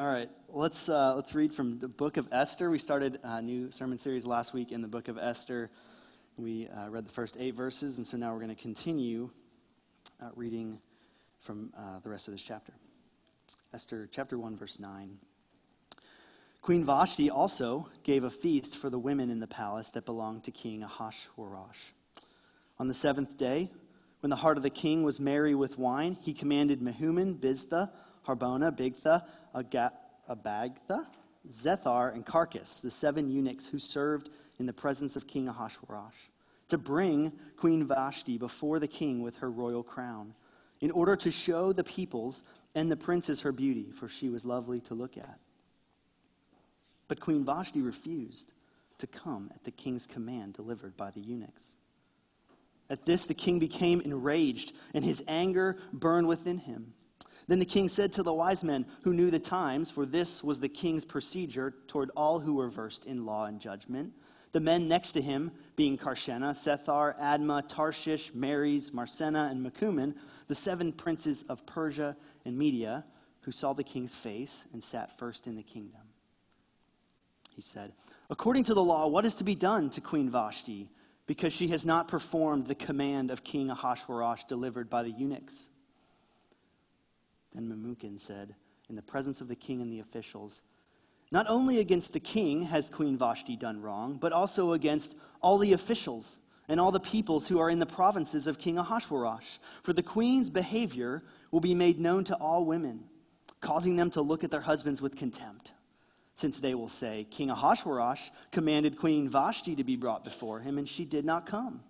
All right, let's, uh, let's read from the book of Esther. We started a new sermon series last week in the book of Esther. We uh, read the first eight verses, and so now we're going to continue uh, reading from uh, the rest of this chapter. Esther chapter 1, verse 9. Queen Vashti also gave a feast for the women in the palace that belonged to King Ahasuerus. On the seventh day, when the heart of the king was merry with wine, he commanded Mehuman, Biztha, Harbona, Bigtha, Abagtha, Zethar, and Carkas, the seven eunuchs who served in the presence of King Ahasuerus, to bring Queen Vashti before the king with her royal crown, in order to show the peoples and the princes her beauty, for she was lovely to look at. But Queen Vashti refused to come at the king's command delivered by the eunuchs. At this, the king became enraged, and his anger burned within him. Then the king said to the wise men who knew the times, for this was the king's procedure toward all who were versed in law and judgment, the men next to him being Carshena, Shethar, Admah, Tarshish, Meres, Marsena, and Memucan, the seven princes of Persia and Media, who saw the king's face and sat first in the kingdom. He said, According to the law, what is to be done to Queen Vashti, because she has not performed the command of King Ahasuerus delivered by the eunuchs? Then Memucan said, in the presence of the king and the officials, Not only against the king has Queen Vashti done wrong, but also against all the officials and all the peoples who are in the provinces of King Ahasuerus. For the queen's behavior will be made known to all women, causing them to look at their husbands with contempt. Since they will say, King Ahasuerus commanded Queen Vashti to be brought before him, and she did not come.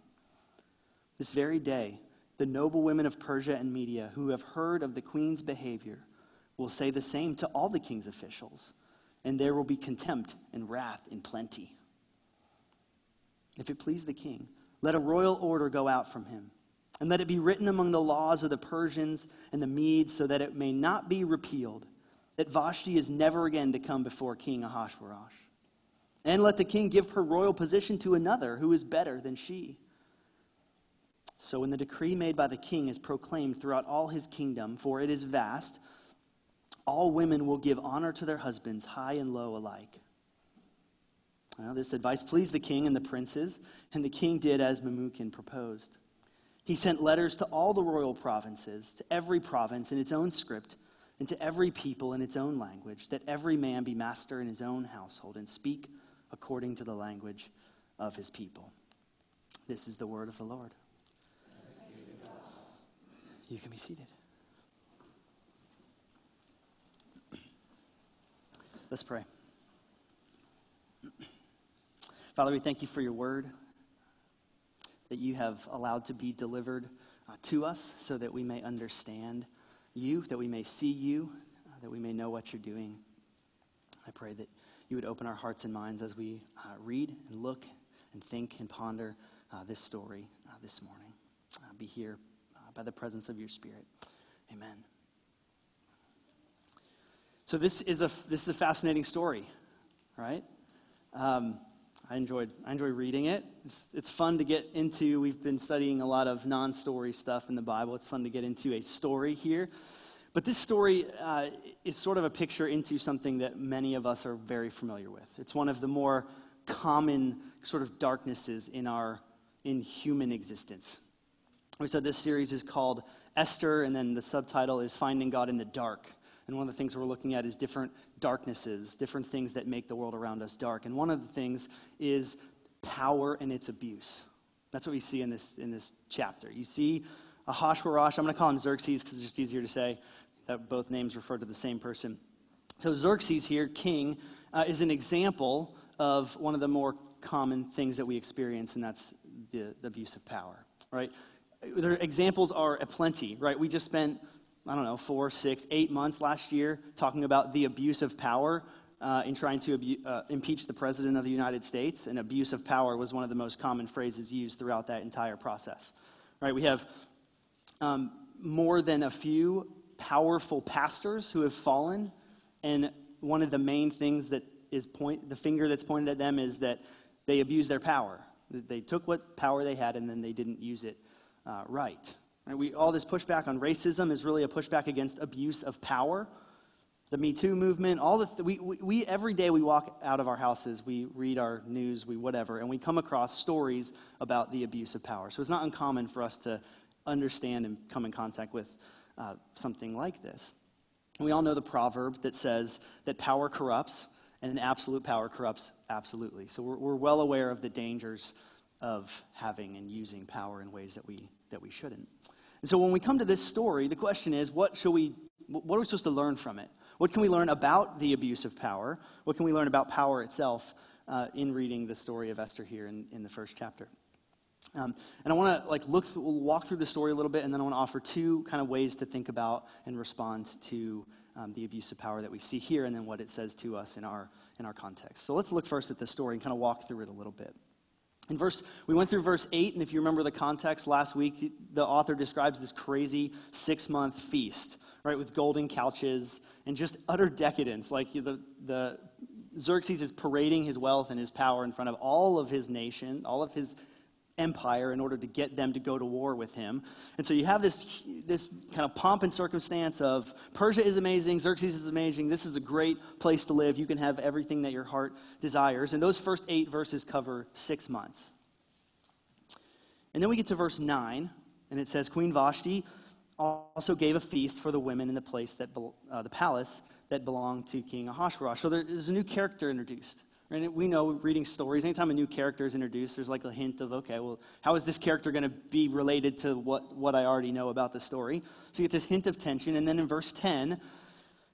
This very day, the noble women of Persia and Media who have heard of the queen's behavior will say the same to all the king's officials, and there will be contempt and wrath in plenty. If it please the king, let a royal order go out from him, and let it be written among the laws of the Persians and the Medes so that it may not be repealed, that Vashti is never again to come before King Ahasuerus. And let the king give her royal position to another who is better than she so when the decree made by the king is proclaimed throughout all his kingdom, for it is vast, all women will give honor to their husbands, high and low alike. Well, this advice pleased the king and the princes, and the king did as Memucan proposed. He sent letters to all the royal provinces, to every province in its own script, and to every people in its own language, that every man be master in his own household and speak according to the language of his people. This is the word of the Lord. You can be seated. Let's pray. Father, we thank you for your word that you have allowed to be delivered uh, to us so that we may understand you, that we may see you, uh, that we may know what you're doing. I pray that you would open our hearts and minds as we uh, read and look and think and ponder uh, this story uh, this morning. Uh, be here by the presence of your Spirit. Amen. So this is a this is a fascinating story, right? Um, I enjoyed I enjoy reading it. It's, it's fun to get into. We've been studying a lot of non-story stuff in the Bible. It's fun to get into a story here. But this story uh, is sort of a picture into something that many of us are very familiar with. It's one of the more common sort of darknesses in our in human existence. We said this series is called Esther, and then the subtitle is Finding God in the Dark. And one of the things we're looking at is different darknesses, different things that make the world around us dark. And one of the things is power and its abuse. That's what we see in this, in this chapter. You see Ahasuerus, I'm going to call him Xerxes because it's just easier to say that both names refer to the same person. So Xerxes here, king, uh, is an example of one of the more common things that we experience, and that's the, the abuse of power, right? Their examples are aplenty, right? We just spent, I don't know, four, six, eight months last year talking about the abuse of power uh, in trying to abu- uh, impeach the President of the United States. And abuse of power was one of the most common phrases used throughout that entire process, right? We have um, more than a few powerful pastors who have fallen. And one of the main things that is point, the finger that's pointed at them is that they abused their power. They took what power they had and then they didn't use it uh, right. right. We, all this pushback on racism is really a pushback against abuse of power. the Me Too movement, all the th- we, we, we every day we walk out of our houses, we read our news, we whatever, and we come across stories about the abuse of power. So it's not uncommon for us to understand and come in contact with uh, something like this. We all know the proverb that says that power corrupts, and an absolute power corrupts absolutely. So we're, we're well aware of the dangers of having and using power in ways that we that we shouldn't. And so when we come to this story, the question is, what should we what are we supposed to learn from it? What can we learn about the abuse of power? What can we learn about power itself uh, in reading the story of Esther here in, in the first chapter? Um, and I want to like look through, walk through the story a little bit, and then I want to offer two kind of ways to think about and respond to um, the abuse of power that we see here, and then what it says to us in our in our context. So let's look first at the story and kind of walk through it a little bit. In verse, we went through verse 8, and if you remember the context last week, the author describes this crazy six month feast, right, with golden couches and just utter decadence. Like the, the Xerxes is parading his wealth and his power in front of all of his nation, all of his empire in order to get them to go to war with him. And so you have this, this kind of pomp and circumstance of Persia is amazing, Xerxes is amazing, this is a great place to live. You can have everything that your heart desires. And those first eight verses cover six months. And then we get to verse 9, and it says Queen Vashti also gave a feast for the women in the place that uh, the palace that belonged to King Ahasuerus. So there's a new character introduced. And we know reading stories, anytime a new character is introduced, there's like a hint of, okay, well, how is this character going to be related to what, what I already know about the story? So you get this hint of tension. And then in verse 10,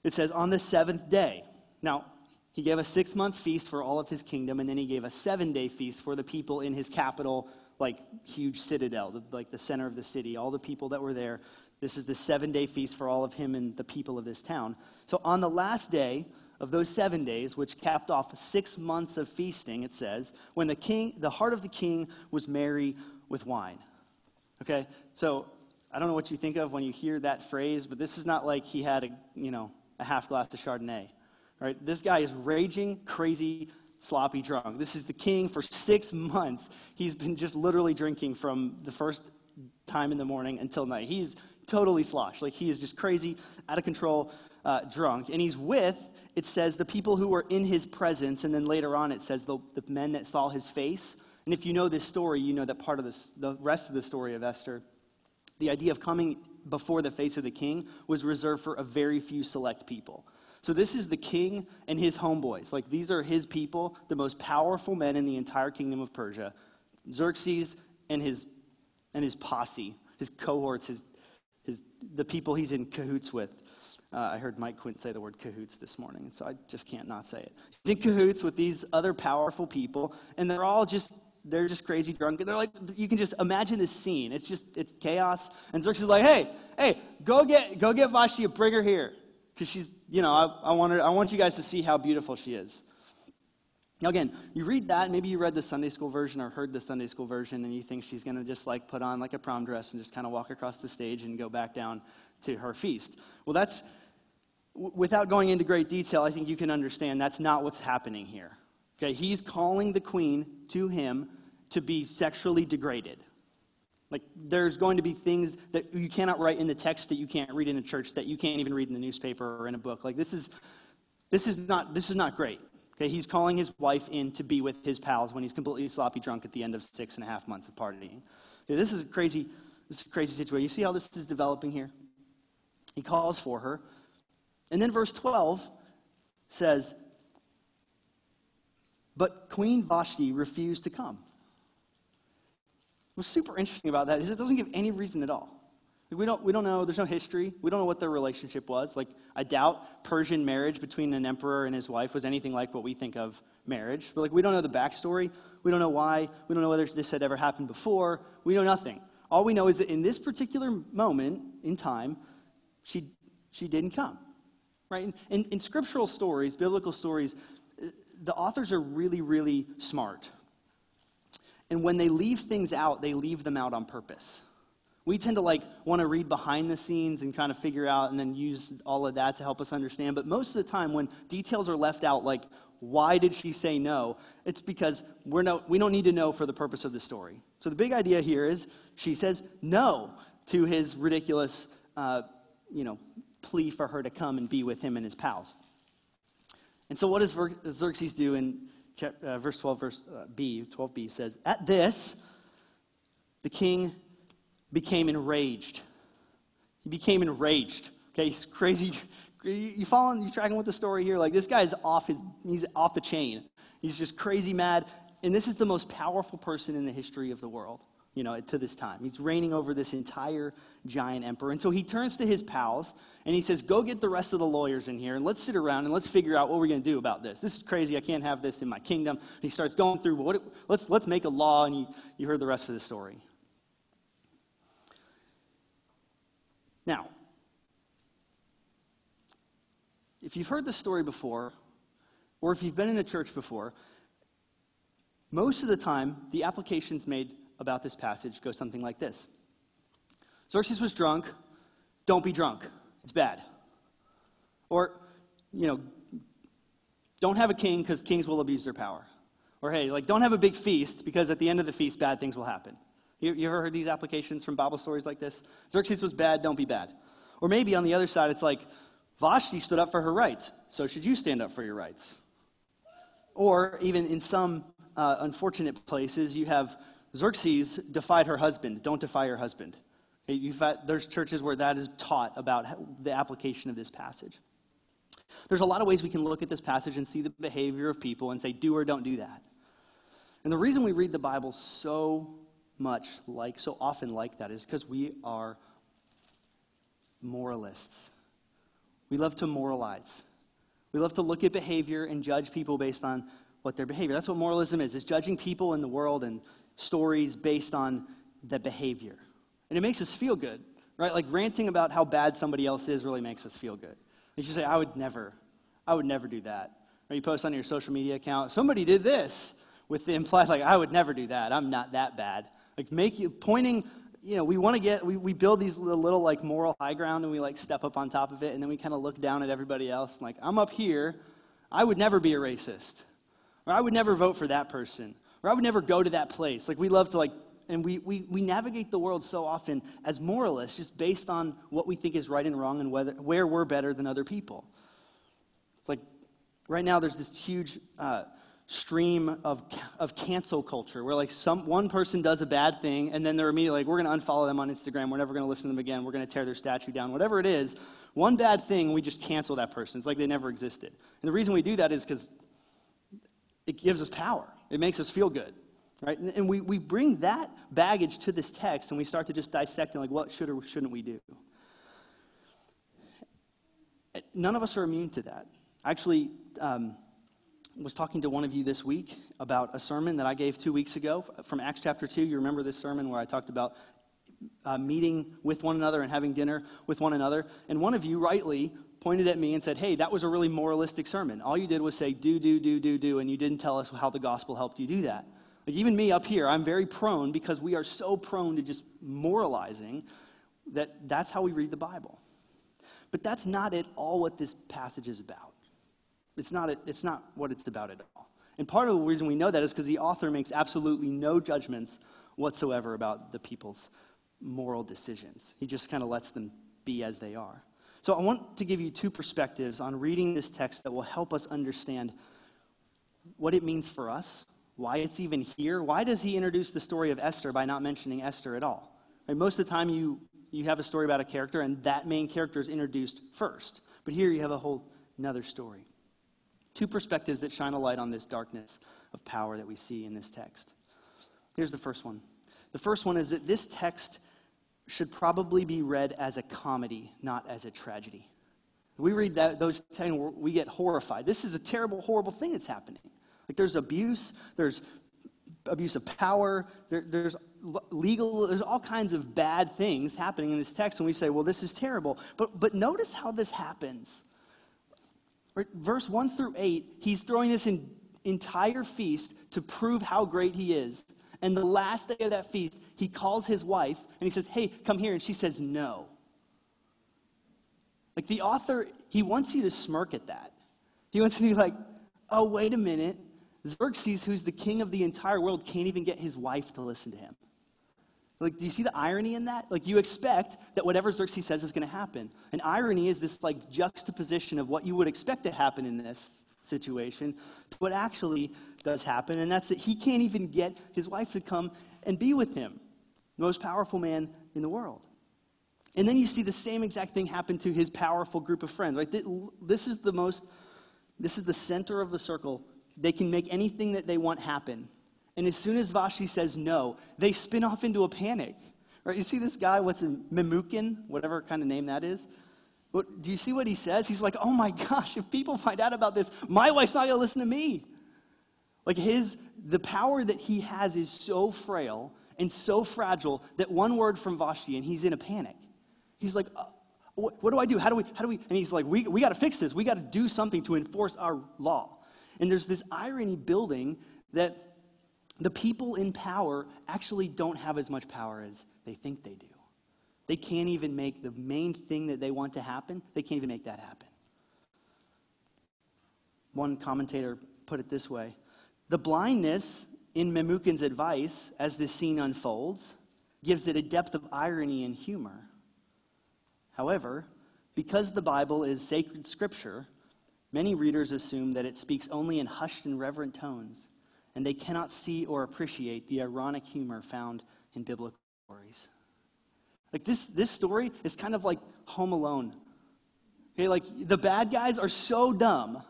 it says, on the seventh day. Now, he gave a six month feast for all of his kingdom, and then he gave a seven day feast for the people in his capital, like huge citadel, like the center of the city, all the people that were there. This is the seven day feast for all of him and the people of this town. So on the last day, of those seven days, which capped off six months of feasting, it says, when the king, the heart of the king was merry with wine. Okay, so I don't know what you think of when you hear that phrase, but this is not like he had a you know a half glass of Chardonnay, right? This guy is raging, crazy, sloppy drunk. This is the king for six months. He's been just literally drinking from the first time in the morning until night. He's totally sloshed, like he is just crazy, out of control, uh, drunk, and he's with it says the people who were in his presence, and then later on it says the, the men that saw his face. And if you know this story, you know that part of this, the rest of the story of Esther, the idea of coming before the face of the king was reserved for a very few select people. So this is the king and his homeboys. Like these are his people, the most powerful men in the entire kingdom of Persia. Xerxes and his and his posse, his cohorts, his, his the people he's in cahoots with. Uh, I heard Mike Quint say the word cahoots this morning, so I just can't not say it. He's in cahoots with these other powerful people, and they're all just they're just crazy drunk. And they're like, you can just imagine this scene. It's just it's chaos. And Xerxes is like, hey, hey, go get go get Vashti, bring her here, because she's you know I, I want her, I want you guys to see how beautiful she is. Now, again, you read that, maybe you read the Sunday school version or heard the Sunday school version, and you think she's going to just like put on like a prom dress and just kind of walk across the stage and go back down to her feast. Well, that's without going into great detail, I think you can understand that's not what's happening here. Okay, he's calling the queen to him to be sexually degraded. Like, there's going to be things that you cannot write in the text that you can't read in the church, that you can't even read in the newspaper or in a book. Like, this is, this is, not, this is not great. Okay, he's calling his wife in to be with his pals when he's completely sloppy drunk at the end of six and a half months of partying. Okay, this is a crazy, this is a crazy situation. You see how this is developing here? He calls for her. And then verse 12 says, But Queen Vashti refused to come. What's super interesting about that is it doesn't give any reason at all. Like we, don't, we don't know, there's no history. We don't know what their relationship was. Like, I doubt Persian marriage between an emperor and his wife was anything like what we think of marriage. But, like, we don't know the backstory. We don't know why. We don't know whether this had ever happened before. We know nothing. All we know is that in this particular moment in time, she, she didn't come right? In, in, scriptural stories, biblical stories, the authors are really, really smart. And when they leave things out, they leave them out on purpose. We tend to like want to read behind the scenes and kind of figure out and then use all of that to help us understand. But most of the time, when details are left out, like why did she say no? It's because we're no, we don't need to know for the purpose of the story. So the big idea here is she says no to his ridiculous, uh, you know, plea for her to come and be with him and his pals. And so, what does Xerxes do in uh, verse 12, verse uh, B, 12b says, At this, the king became enraged. He became enraged. Okay, he's crazy. You following, you tracking with the story here? Like, this guy's off his, he's off the chain. He's just crazy mad. And this is the most powerful person in the history of the world you know, to this time. He's reigning over this entire giant emperor. And so he turns to his pals and he says, Go get the rest of the lawyers in here and let's sit around and let's figure out what we're going to do about this. This is crazy. I can't have this in my kingdom. And he starts going through, what, let's, let's make a law. And you, you heard the rest of the story. Now, if you've heard this story before, or if you've been in a church before, most of the time the application's made about this passage goes something like this Xerxes was drunk. Don't be drunk. It's bad. Or, you know, don't have a king because kings will abuse their power. Or, hey, like, don't have a big feast because at the end of the feast, bad things will happen. You, you ever heard these applications from Bible stories like this? Xerxes was bad, don't be bad. Or maybe on the other side, it's like, Vashti stood up for her rights, so should you stand up for your rights? Or even in some uh, unfortunate places, you have Xerxes defied her husband. Don't defy your husband. there's churches where that is taught about the application of this passage. There's a lot of ways we can look at this passage and see the behavior of people and say, do or don't do that. And the reason we read the Bible so much like, so often like that, is because we are moralists. We love to moralize. We love to look at behavior and judge people based on what their behavior. That's what moralism is. It's judging people in the world and stories based on the behavior. And it makes us feel good, right? Like ranting about how bad somebody else is really makes us feel good. Like You say, I would never, I would never do that. Or you post on your social media account, somebody did this with the implied, like, I would never do that. I'm not that bad. Like, make you pointing, you know, we want to get, we, we build these little, little, like, moral high ground and we, like, step up on top of it and then we kind of look down at everybody else. Like, I'm up here. I would never be a racist. Or I would never vote for that person or I would never go to that place. Like we love to like, and we, we, we navigate the world so often as moralists, just based on what we think is right and wrong and whether, where we're better than other people. Like right now there's this huge uh, stream of, of cancel culture where like some, one person does a bad thing and then they're immediately like, we're going to unfollow them on Instagram. We're never going to listen to them again. We're going to tear their statue down. Whatever it is, one bad thing, we just cancel that person. It's like they never existed. And the reason we do that is because it gives us power. It makes us feel good, right? And, and we, we bring that baggage to this text and we start to just dissect and like, what should or shouldn't we do? None of us are immune to that. Actually um, was talking to one of you this week about a sermon that I gave two weeks ago from Acts chapter 2. You remember this sermon where I talked about uh, meeting with one another and having dinner with one another. And one of you rightly pointed at me and said, Hey, that was a really moralistic sermon. All you did was say, Do, do, do, do, do, and you didn't tell us how the gospel helped you do that. Like, even me up here, I'm very prone because we are so prone to just moralizing that that's how we read the Bible. But that's not at all what this passage is about. It's not, it's not what it's about at all. And part of the reason we know that is because the author makes absolutely no judgments whatsoever about the people's moral decisions. He just kind of lets them be as they are. So I want to give you two perspectives on reading this text that will help us understand what it means for us, why it's even here. Why does he introduce the story of Esther by not mentioning Esther at all? Right, most of the time, you, you have a story about a character, and that main character is introduced first. But here you have a whole another story. Two perspectives that shine a light on this darkness of power that we see in this text. Here's the first one. The first one is that this text should probably be read as a comedy, not as a tragedy. We read that, those 10, we get horrified. This is a terrible, horrible thing that's happening. Like there's abuse, there's abuse of power, there, there's legal, there's all kinds of bad things happening in this text, and we say, well, this is terrible. But, but notice how this happens. Verse 1 through 8, he's throwing this in, entire feast to prove how great he is. And the last day of that feast, he calls his wife and he says, Hey, come here. And she says, No. Like the author, he wants you to smirk at that. He wants you to be like, Oh, wait a minute. Xerxes, who's the king of the entire world, can't even get his wife to listen to him. Like, do you see the irony in that? Like, you expect that whatever Xerxes says is going to happen. And irony is this, like, juxtaposition of what you would expect to happen in this situation to what actually does happen. And that's that he can't even get his wife to come and be with him, the most powerful man in the world. And then you see the same exact thing happen to his powerful group of friends, right? This is the most, this is the center of the circle. They can make anything that they want happen. And as soon as Vashti says no, they spin off into a panic. Right? You see this guy, what's a Memucan, whatever kind of name that is? What, do you see what he says? He's like, oh my gosh, if people find out about this, my wife's not going to listen to me. Like his, the power that he has is so frail and so fragile that one word from Vashti and he's in a panic. He's like, uh, what, what, do I do? How do we, how do we? And he's like, we, we got to fix this. We got to do something to enforce our law. And there's this irony building that the people in power actually don't have as much power as they think they do. They can't even make the main thing that they want to happen, they can't even make that happen. One commentator put it this way The blindness in Memucan's advice as this scene unfolds gives it a depth of irony and humor. However, because the Bible is sacred scripture, many readers assume that it speaks only in hushed and reverent tones and they cannot see or appreciate the ironic humor found in biblical stories. Like this, this story is kind of like Home Alone. Okay, like the bad guys are so dumb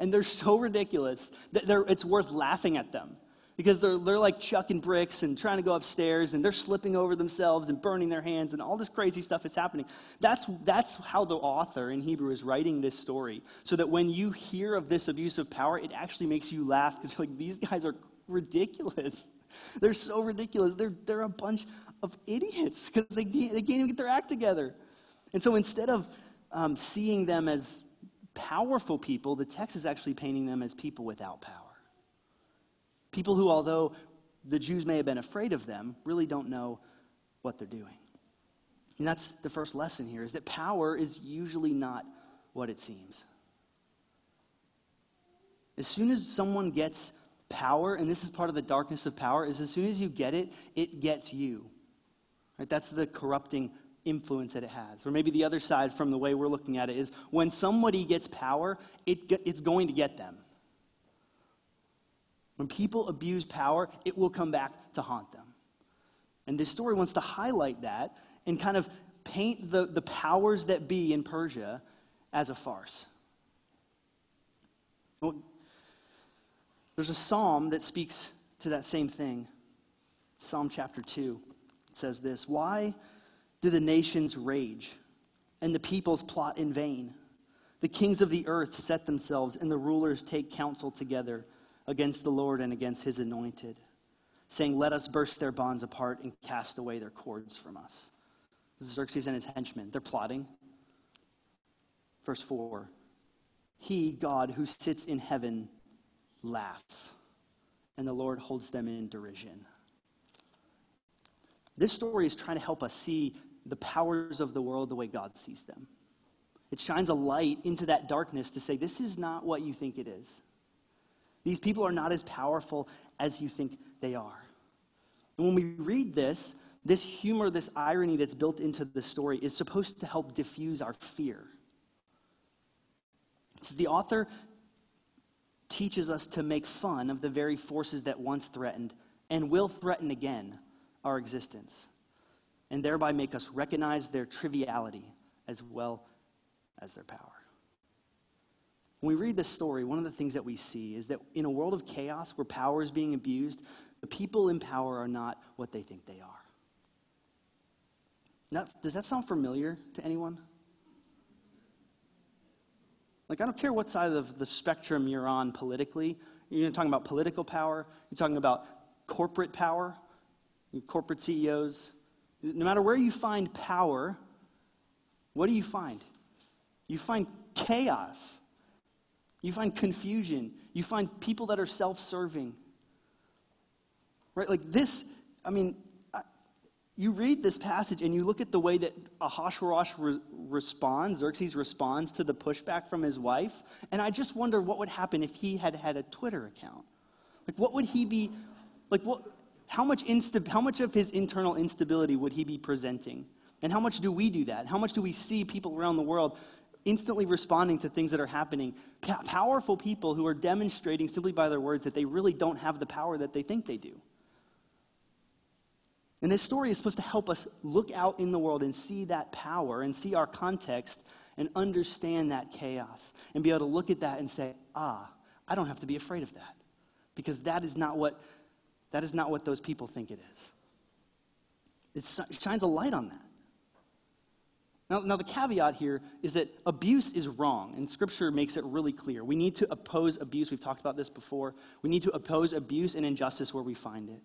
and they're so ridiculous that it's worth laughing at them because they're, they're like chucking bricks and trying to go upstairs and they're slipping over themselves and burning their hands and all this crazy stuff is happening. That's, that's how the author in Hebrew is writing this story. So that when you hear of this abuse of power, it actually makes you laugh because like, these guys are ridiculous. They're so ridiculous. They're, they're a bunch of idiots because they, they can't even get their act together. And so instead of um, seeing them as powerful people, the text is actually painting them as people without power. People who, although the Jews may have been afraid of them, really don't know what they're doing. And that's the first lesson here is that power is usually not what it seems. As soon as someone gets power, and this is part of the darkness of power, is as soon as you get it, it gets you. Right? That's the corrupting influence that it has. Or maybe the other side from the way we're looking at it is when somebody gets power, it, it's going to get them. When people abuse power, it will come back to haunt them. And this story wants to highlight that and kind of paint the, the powers that be in Persia as a farce. Well, there's a psalm that speaks to that same thing. Psalm chapter 2. It says this Why do the nations rage and the peoples plot in vain? The kings of the earth set themselves, and the rulers take counsel together against the Lord and against his anointed, saying, Let us burst their bonds apart and cast away their cords from us. Xerxes and his henchmen. They're plotting. Verse 4 He, God, who sits in heaven, laughs, and the Lord holds them in derision. This story is trying to help us see the powers of the world the way God sees them. It shines a light into that darkness to say, This is not what you think it is. These people are not as powerful as you think they are. And when we read this, this humor, this irony that's built into the story is supposed to help diffuse our fear. So the author teaches us to make fun of the very forces that once threatened and will threaten again our existence, and thereby make us recognize their triviality as well as their power. When we read this story, one of the things that we see is that in a world of chaos where power is being abused, the people in power are not what they think they are. Now, does that sound familiar to anyone? Like, I don't care what side of the spectrum you're on politically. You're talking about political power, you're talking about corporate power, corporate CEOs. No matter where you find power, what do you find? You find chaos. You find confusion. You find people that are self serving. Right? Like this, I mean, you read this passage and you look at the way that Ahasuerus re- responds, Xerxes responds to the pushback from his wife, and I just wonder what would happen if he had had a Twitter account. Like, what would he be, like, what, how much, insta- how much of his internal instability would he be presenting? And how much do we do that? How much do we see people around the world instantly responding to things that are happening? powerful people who are demonstrating simply by their words that they really don't have the power that they think they do. And this story is supposed to help us look out in the world and see that power and see our context and understand that chaos and be able to look at that and say, ah, I don't have to be afraid of that because that is not what, that is not what those people think it is. it shines a light on that. Now, now, the caveat here is that abuse is wrong, and Scripture makes it really clear. We need to oppose abuse. We've talked about this before. We need to oppose abuse and injustice where we find it.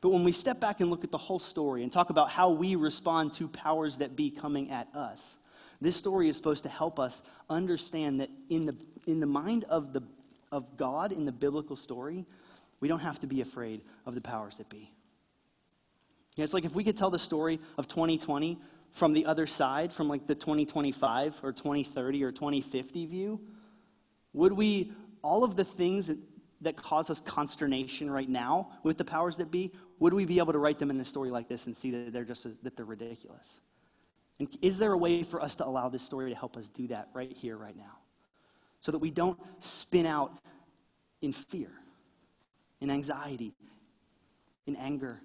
But when we step back and look at the whole story and talk about how we respond to powers that be coming at us, this story is supposed to help us understand that in the, in the mind of, the, of God, in the biblical story, we don't have to be afraid of the powers that be. Yeah, it's like if we could tell the story of 2020 from the other side, from like the 2025 or 2030 or 2050 view? Would we, all of the things that, that cause us consternation right now with the powers that be, would we be able to write them in a story like this and see that they're just that they're ridiculous? And is there a way for us to allow this story to help us do that right here, right now? So that we don't spin out in fear, in anxiety, in anger,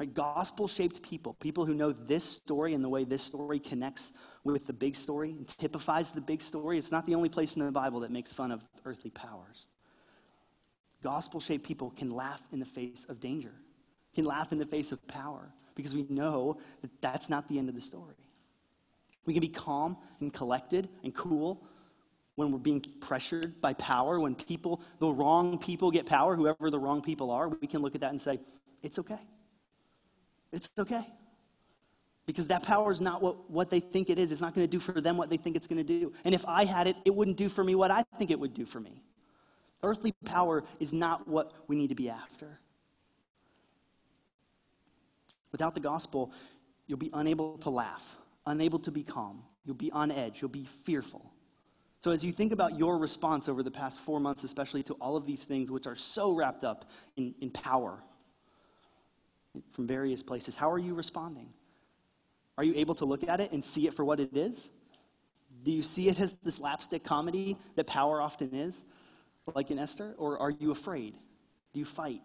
Right? Gospel shaped people, people who know this story and the way this story connects with the big story and typifies the big story. It's not the only place in the Bible that makes fun of earthly powers. Gospel shaped people can laugh in the face of danger, can laugh in the face of power, because we know that that's not the end of the story. We can be calm and collected and cool when we're being pressured by power, when people, the wrong people get power, whoever the wrong people are, we can look at that and say, it's okay. It's okay. Because that power is not what, what they think it is. It's not going to do for them what they think it's going to do. And if I had it, it wouldn't do for me what I think it would do for me. Earthly power is not what we need to be after. Without the gospel, you'll be unable to laugh, unable to be calm. You'll be on edge. You'll be fearful. So, as you think about your response over the past four months, especially to all of these things which are so wrapped up in, in power, from various places. How are you responding? Are you able to look at it and see it for what it is? Do you see it as the slapstick comedy that power often is, like in Esther? Or are you afraid? Do you fight?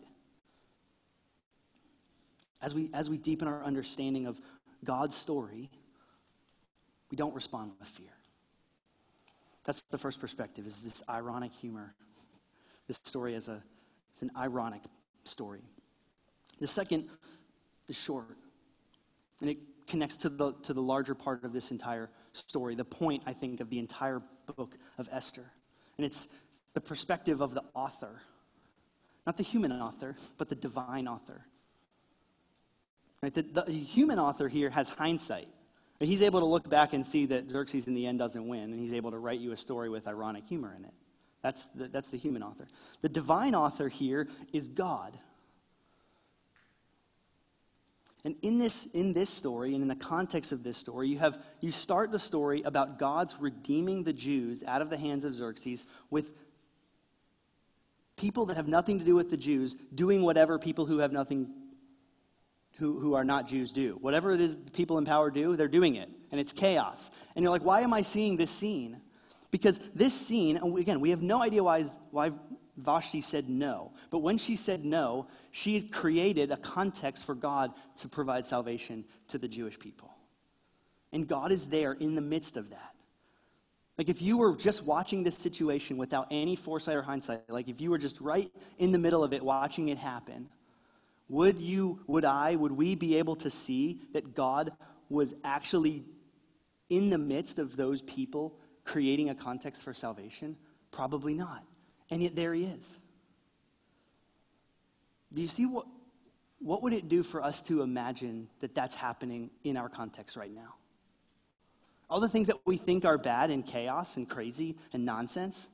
As we, as we deepen our understanding of God's story, we don't respond with fear. That's the first perspective, is this ironic humor. This story is a, it's an ironic story. The second is short, and it connects to the, to the larger part of this entire story, the point, I think, of the entire book of Esther. And it's the perspective of the author, not the human author, but the divine author. Right? The, the human author here has hindsight. He's able to look back and see that Xerxes in the end doesn't win, and he's able to write you a story with ironic humor in it. That's the, that's the human author. The divine author here is God. And in this, in this story, and in the context of this story, you, have, you start the story about God's redeeming the Jews out of the hands of Xerxes with people that have nothing to do with the Jews doing whatever people who have nothing, who, who are not Jews do. Whatever it is the people in power do, they're doing it. And it's chaos. And you're like, why am I seeing this scene? Because this scene, and again, we have no idea why, why Vashti said no. But when she said no, she created a context for God to provide salvation to the Jewish people. And God is there in the midst of that. Like if you were just watching this situation without any foresight or hindsight, like if you were just right in the middle of it watching it happen, would you, would I, would we be able to see that God was actually in the midst of those people creating a context for salvation? Probably not. And yet there he is. Do you see what, what would it do for us to imagine that that's happening in our context right now? All the things that we think are bad and chaos and crazy and nonsense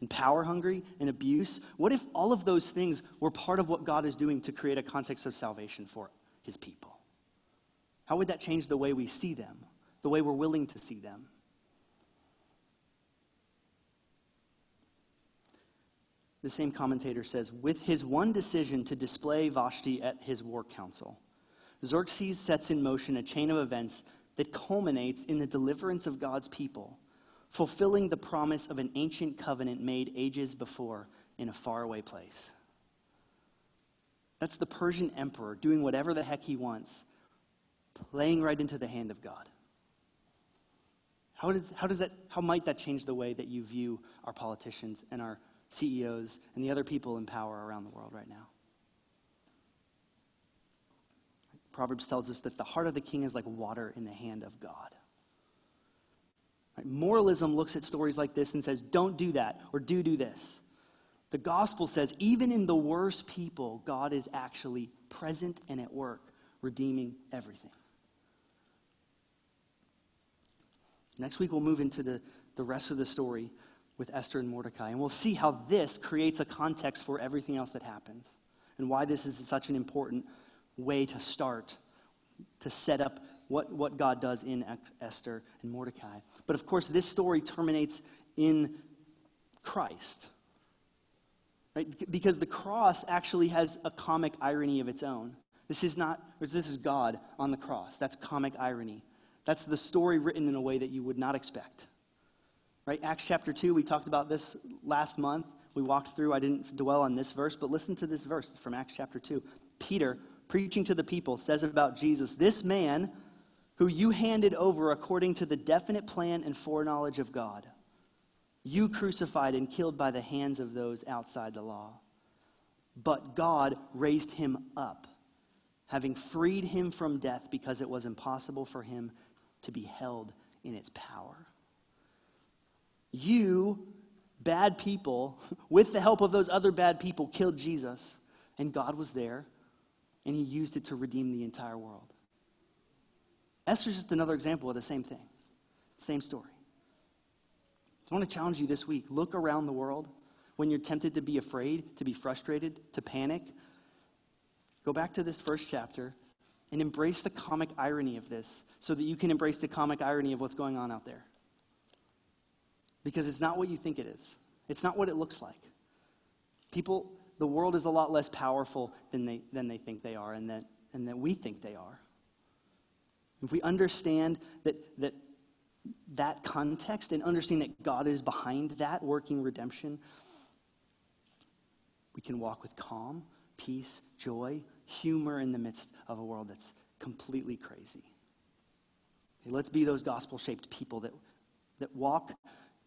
and power hungry and abuse, what if all of those things were part of what God is doing to create a context of salvation for his people? How would that change the way we see them, the way we're willing to see them? The same commentator says, with his one decision to display Vashti at his war council, Xerxes sets in motion a chain of events that culminates in the deliverance of God's people, fulfilling the promise of an ancient covenant made ages before in a faraway place. That's the Persian emperor doing whatever the heck he wants, playing right into the hand of God. How, does, how, does that, how might that change the way that you view our politicians and our CEOs and the other people in power around the world right now? Proverbs tells us that the heart of the king is like water in the hand of God. Right? Moralism looks at stories like this and says, don't do that, or do do this. The gospel says, even in the worst people, God is actually present and at work, redeeming everything. Next week, we'll move into the, the rest of the story with Esther and Mordecai, and we'll see how this creates a context for everything else that happens and why this is such an important way to start, to set up what, what God does in Esther and Mordecai. But of course, this story terminates in Christ. Right? Because the cross actually has a comic irony of its own. This is not, this is God on the cross. That's comic irony. That's the story written in a way that you would not expect. Right? Acts chapter 2, we talked about this last month. We walked through, I didn't dwell on this verse, but listen to this verse from Acts chapter 2. Peter preaching to the people, says about Jesus, This man who you handed over according to the definite plan and foreknowledge of God, you crucified and killed by the hands of those outside the law. But God raised him up, having freed him from death because it was impossible for him to be held in its power. You, bad people, with the help of those other bad people, killed Jesus, and God was there and he used it to redeem the entire world. Esther's just another example of the same thing, same story. I want to challenge you this week. Look around the world when you're tempted to be afraid, to be frustrated, to panic. Go back to this first chapter and embrace the comic irony of this so that you can embrace the comic irony of what's going on out there. Because it's not what you think it is, it's not what it looks like. People the world is a lot less powerful than they, than they think they are and that, and that we think they are. If we understand that, that that context and understand that God is behind that working redemption, we can walk with calm, peace, joy, humor in the midst of a world that's completely crazy. Okay, let's be those gospel shaped people that, that walk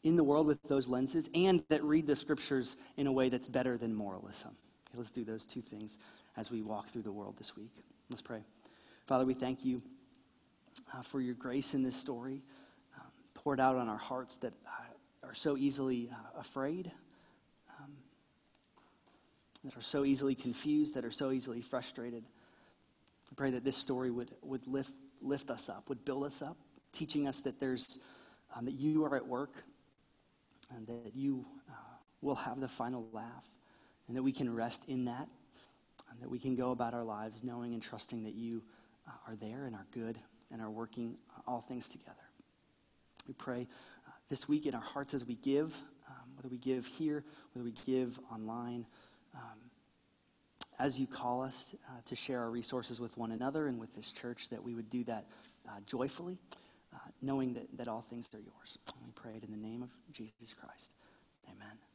in the world with those lenses and that read the scriptures in a way that's better than moralism. Okay, let's do those two things as we walk through the world this week. Let's pray. Father, we thank you uh, for your grace in this story, um, poured out on our hearts that uh, are so easily uh, afraid, um, that are so easily confused, that are so easily frustrated. I pray that this story would, would lift, lift us up, would build us up, teaching us that there's um, that you are at work and that you uh, will have the final laugh, and that we can rest in that, and that we can go about our lives knowing and trusting that you uh, are there and are good and are working all things together. We pray uh, this week in our hearts as we give, um, whether we give here, whether we give online. Um, as you call us uh, to share our resources with one another and with this church, that we would do that uh, joyfully uh, knowing that, that all things are yours. And we pray it in the name of Jesus Christ. Amen.